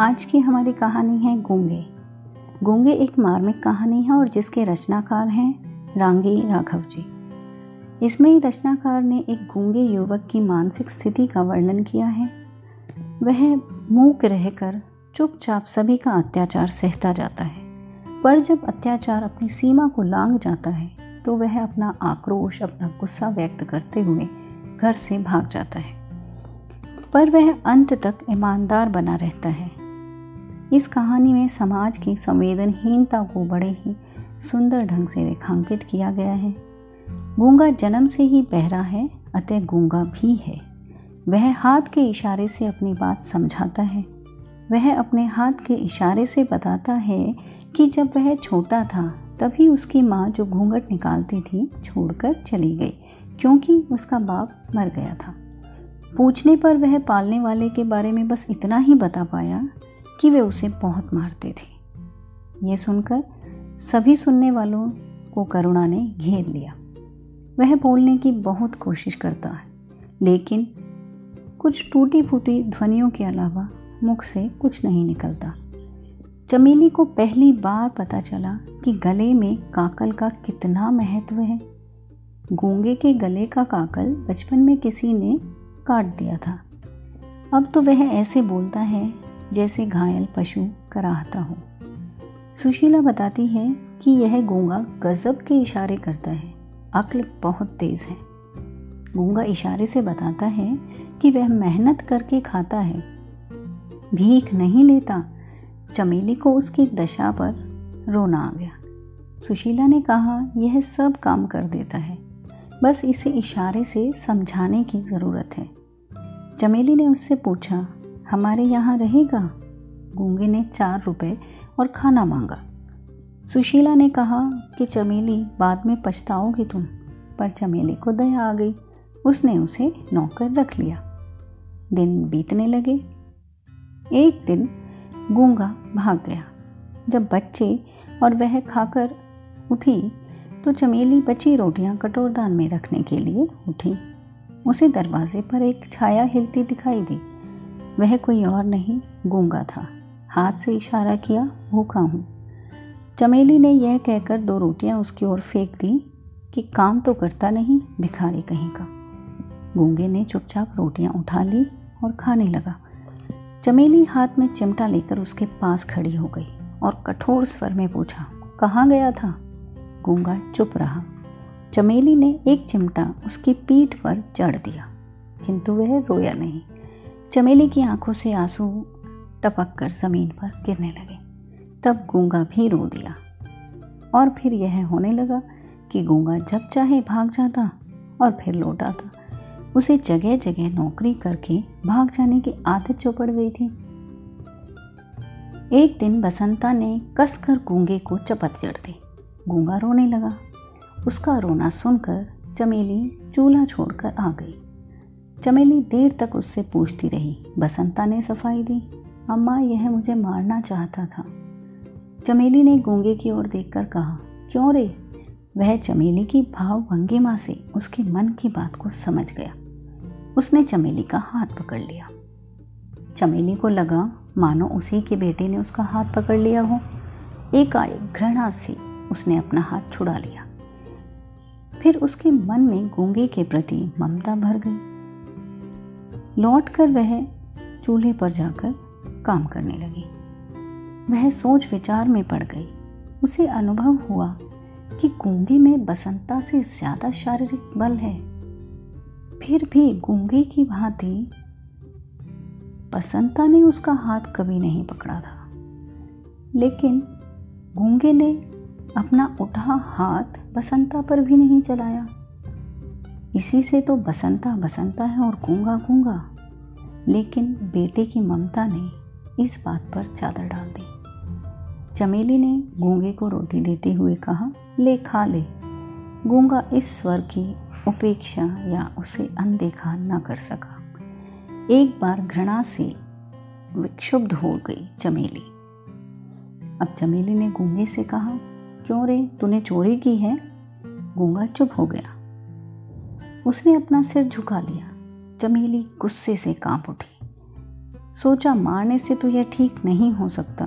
आज की हमारी कहानी है गूँगे। गूँगे एक मार्मिक कहानी है और जिसके रचनाकार हैं रांगी राघव जी। इसमें रचनाकार ने एक गूँगे युवक की मानसिक स्थिति का वर्णन किया है। वह मूक रहकर चुपचाप सभी का अत्याचार सहता जाता है। पर जब अत्याचार अपनी सीमा को लांग जाता है तो वह अपना आक्रोश, अपना गुस्सा व्यक्त करते हुए घर से भाग जाता है। पर वह अंत तक ईमानदार बना रहता है। इस कहानी में समाज की संवेदनहीनता को बड़े ही सुंदर ढंग से रेखांकित किया गया है। गूँगा जन्म से ही बहरा है, अतः गूँगा भी है। वह हाथ के इशारे से अपनी बात समझाता है। वह अपने हाथ के इशारे से बताता है कि जब वह छोटा था, तभी उसकी माँ जो घूंघट निकालती थी, छोड़कर चली गई, क्योंकि उसका बाप मर गया था। पूछने पर वह पालने वाले के बारे में बस इतना ही बता पाया कि वे उसे बहुत मारते थे। ये सुनकर सभी सुनने वालों को करुणा ने घेर लिया। वह बोलने की बहुत कोशिश करता है, लेकिन कुछ टूटी फूटी ध्वनियों के अलावा मुख से कुछ नहीं निकलता। चमेली को पहली बार पता चला कि गले में काकल का कितना महत्व है। गूँगे के गले का काकल बचपन में किसी ने काट दिया था। अब तो वह ऐसे बोलता है जैसे घायल पशु कराहता हो। सुशीला बताती है कि यह गूँगा गजब के इशारे करता है। अक्ल बहुत तेज है। गूँगा इशारे से बताता है कि वह मेहनत करके खाता है। भीख नहीं लेता। चमेली को उसकी दशा पर रोना आ गया। सुशीला ने कहा, यह सब काम कर देता है। बस इसे इशारे से समझाने की ज़रूरत है। चमेली ने उससे पूछा हमारे यहाँ रहेगा। गूँगे ने चार रुपए और खाना मांगा। सुशीला ने कहा कि चमेली बाद में पछताओगी तुम, पर चमेली को दया आ गई। उसने उसे नौकर रख लिया। दिन बीतने लगे। एक दिन गूँगा भाग गया। जब बच्चे और वह खाकर उठी तो चमेली बची रोटियाँ कटोरदान में रखने के लिए उठी। उसे दरवाजे पर एक छाया हिलती दिखाई दी। वह कोई और नहीं, गूँगा था। हाथ से इशारा किया, भूखा हूँ। चमेली ने यह कहकर दो रोटियाँ उसकी ओर फेंक दी कि काम तो करता नहीं, भिखारी कहीं का। गूँगे ने चुपचाप रोटियाँ उठा ली और खाने लगा। चमेली हाथ में चिमटा लेकर उसके पास खड़ी हो गई और कठोर स्वर में पूछा, कहाँ गया था? गूँगा चुप रहा। चमेली ने एक चिमटा उसकी पीठ पर चढ़ दिया, किंतु वह रोया नहीं। चमेली की आँखों से आँसू टपक कर ज़मीन पर गिरने लगे। तब गूँगा भी रो दिया। और फिर यह होने लगा कि गूँगा जब चाहे भाग जाता और फिर लौट आता। उसे जगह जगह नौकरी करके भाग जाने की आदत चौपड़ गई थी। एक दिन बसंता ने कसकर गूँगे को चपत जड़ दी। गूँगा रोने लगा। उसका रोना सुनकर चमेली चूल्हा छोड़कर आ गई। चमेली देर तक उससे पूछती रही, बसंता ने सफ़ाई दी। अम्मा, यह मुझे मारना चाहता था। चमेली ने गूँगे की ओर देखकर कहा, क्यों रे? वह चमेली की भाव भंगिमा से उसके मन की बात को समझ गया। उसने चमेली का हाथ पकड़ लिया। चमेली को लगा, मानो उसी के बेटे ने उसका हाथ पकड़ लिया हो। एक आय घृणा से उसने अपना हाथ छुड़ा लिया। फिर उसके मन में गूँगे के प्रति ममता भर गई। लौटकर वह चूल्हे पर जाकर काम करने लगी। वह सोच विचार में पड़ गई। उसे अनुभव हुआ कि गूँगी में बसंता से ज़्यादा शारीरिक बल है। फिर भी गूँगे की भांति बसंता ने उसका हाथ कभी नहीं पकड़ा था। लेकिन गूँगे ने अपना उठा हाथ बसंता पर भी नहीं चलाया। इसी से तो बसंता बसंता है और गूँगा गूँगा। लेकिन बेटे की ममता ने इस बात पर चादर डाल दी। चमेली ने गूँगे को रोटी देते हुए कहा, ले खा ले। गूँगा इस स्वर की उपेक्षा या उसे अनदेखा न कर सका एक बार घृणा से विक्षुब्ध हो गई चमेली। अब चमेली ने गूँगे से कहा, क्यों रे, तूने चोरी की है? गूँगा चुप हो गया। उसने अपना सिर झुका लिया। चमेली गुस्से से काँप उठी। सोचा मारने से तो यह ठीक नहीं हो सकता।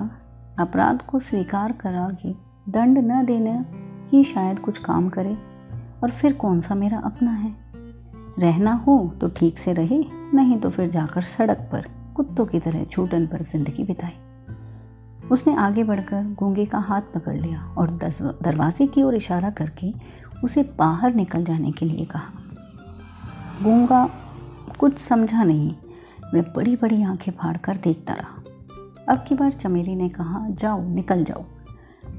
अपराध को स्वीकार करा के दंड न देना ही शायद कुछ काम करे। और फिर कौन सा मेरा अपना है? रहना हो तो ठीक से रहे, नहीं तो फिर जाकर सड़क पर, कुत्तों की तरह छूटन पर ज़िंदगी बिताई उसने आगे बढ़कर गूँगे का हाथ पकड़ लिया और दरवाजे की ओर इशारा करके उसे बाहर निकल जाने के लिए कहा। गूँगा कुछ समझा नहीं। मैं बड़ी बड़ी आँखें फाड़ कर देखता रहा। अब की बार चमेली ने कहा, जाओ, निकल जाओ।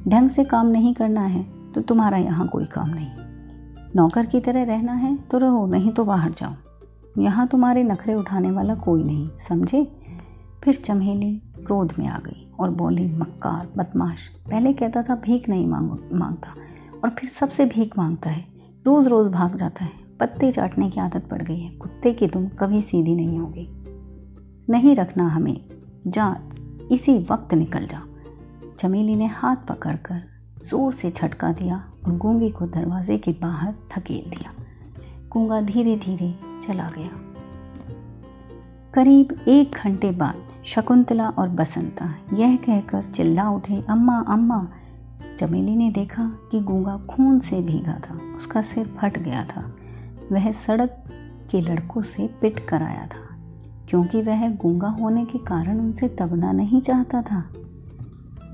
ढंग से काम नहीं करना है तो तुम्हारा यहाँ कोई काम नहीं। नौकर की तरह रहना है तो रहो, नहीं तो बाहर जाओ। यहाँ तुम्हारे नखरे उठाने वाला कोई नहीं, समझे? फिर चमेली क्रोध में आ गई और बोली, मक्कार, बदमाश, पहले कहता था, भीख नहीं मांग, माँगता, और फिर सबसे भीख माँगता है। रोज़ रोज़ भाग जाता है। पत्ते चाटने की आदत पड़ गई है। कुत्ते की तुम कभी सीधी नहीं होगी। नहीं रखना हमें। जा, इसी वक्त निकल जा। चमेली ने हाथ पकड़कर ज़ोर से छटका दिया और गूँगी को दरवाजे के बाहर धकेल दिया। गूँगा धीरे धीरे चला गया। करीब एक घंटे बाद शकुंतला और बसंता यह कहकर चिल्ला उठे, अम्मा अम्मा। चमेली ने देखा कि गूँगा खून से भीगा था। उसका सिर फट गया था। वह सड़क के लड़कों से पिट कर आया था, क्योंकि वह गूँगा होने के कारण उनसे तबना नहीं चाहता था।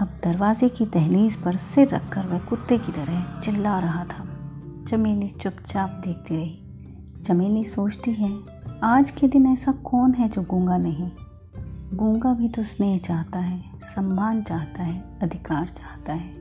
अब दरवाजे की दहलीज पर सिर रखकर वह कुत्ते की तरह चिल्ला रहा था। चमेली चुपचाप देखती रही। चमेली सोचती है, आज के दिन ऐसा कौन है जो गूँगा नहीं? गूँगा भी तो स्नेह चाहता है, सम्मान चाहता है, अधिकार चाहता है।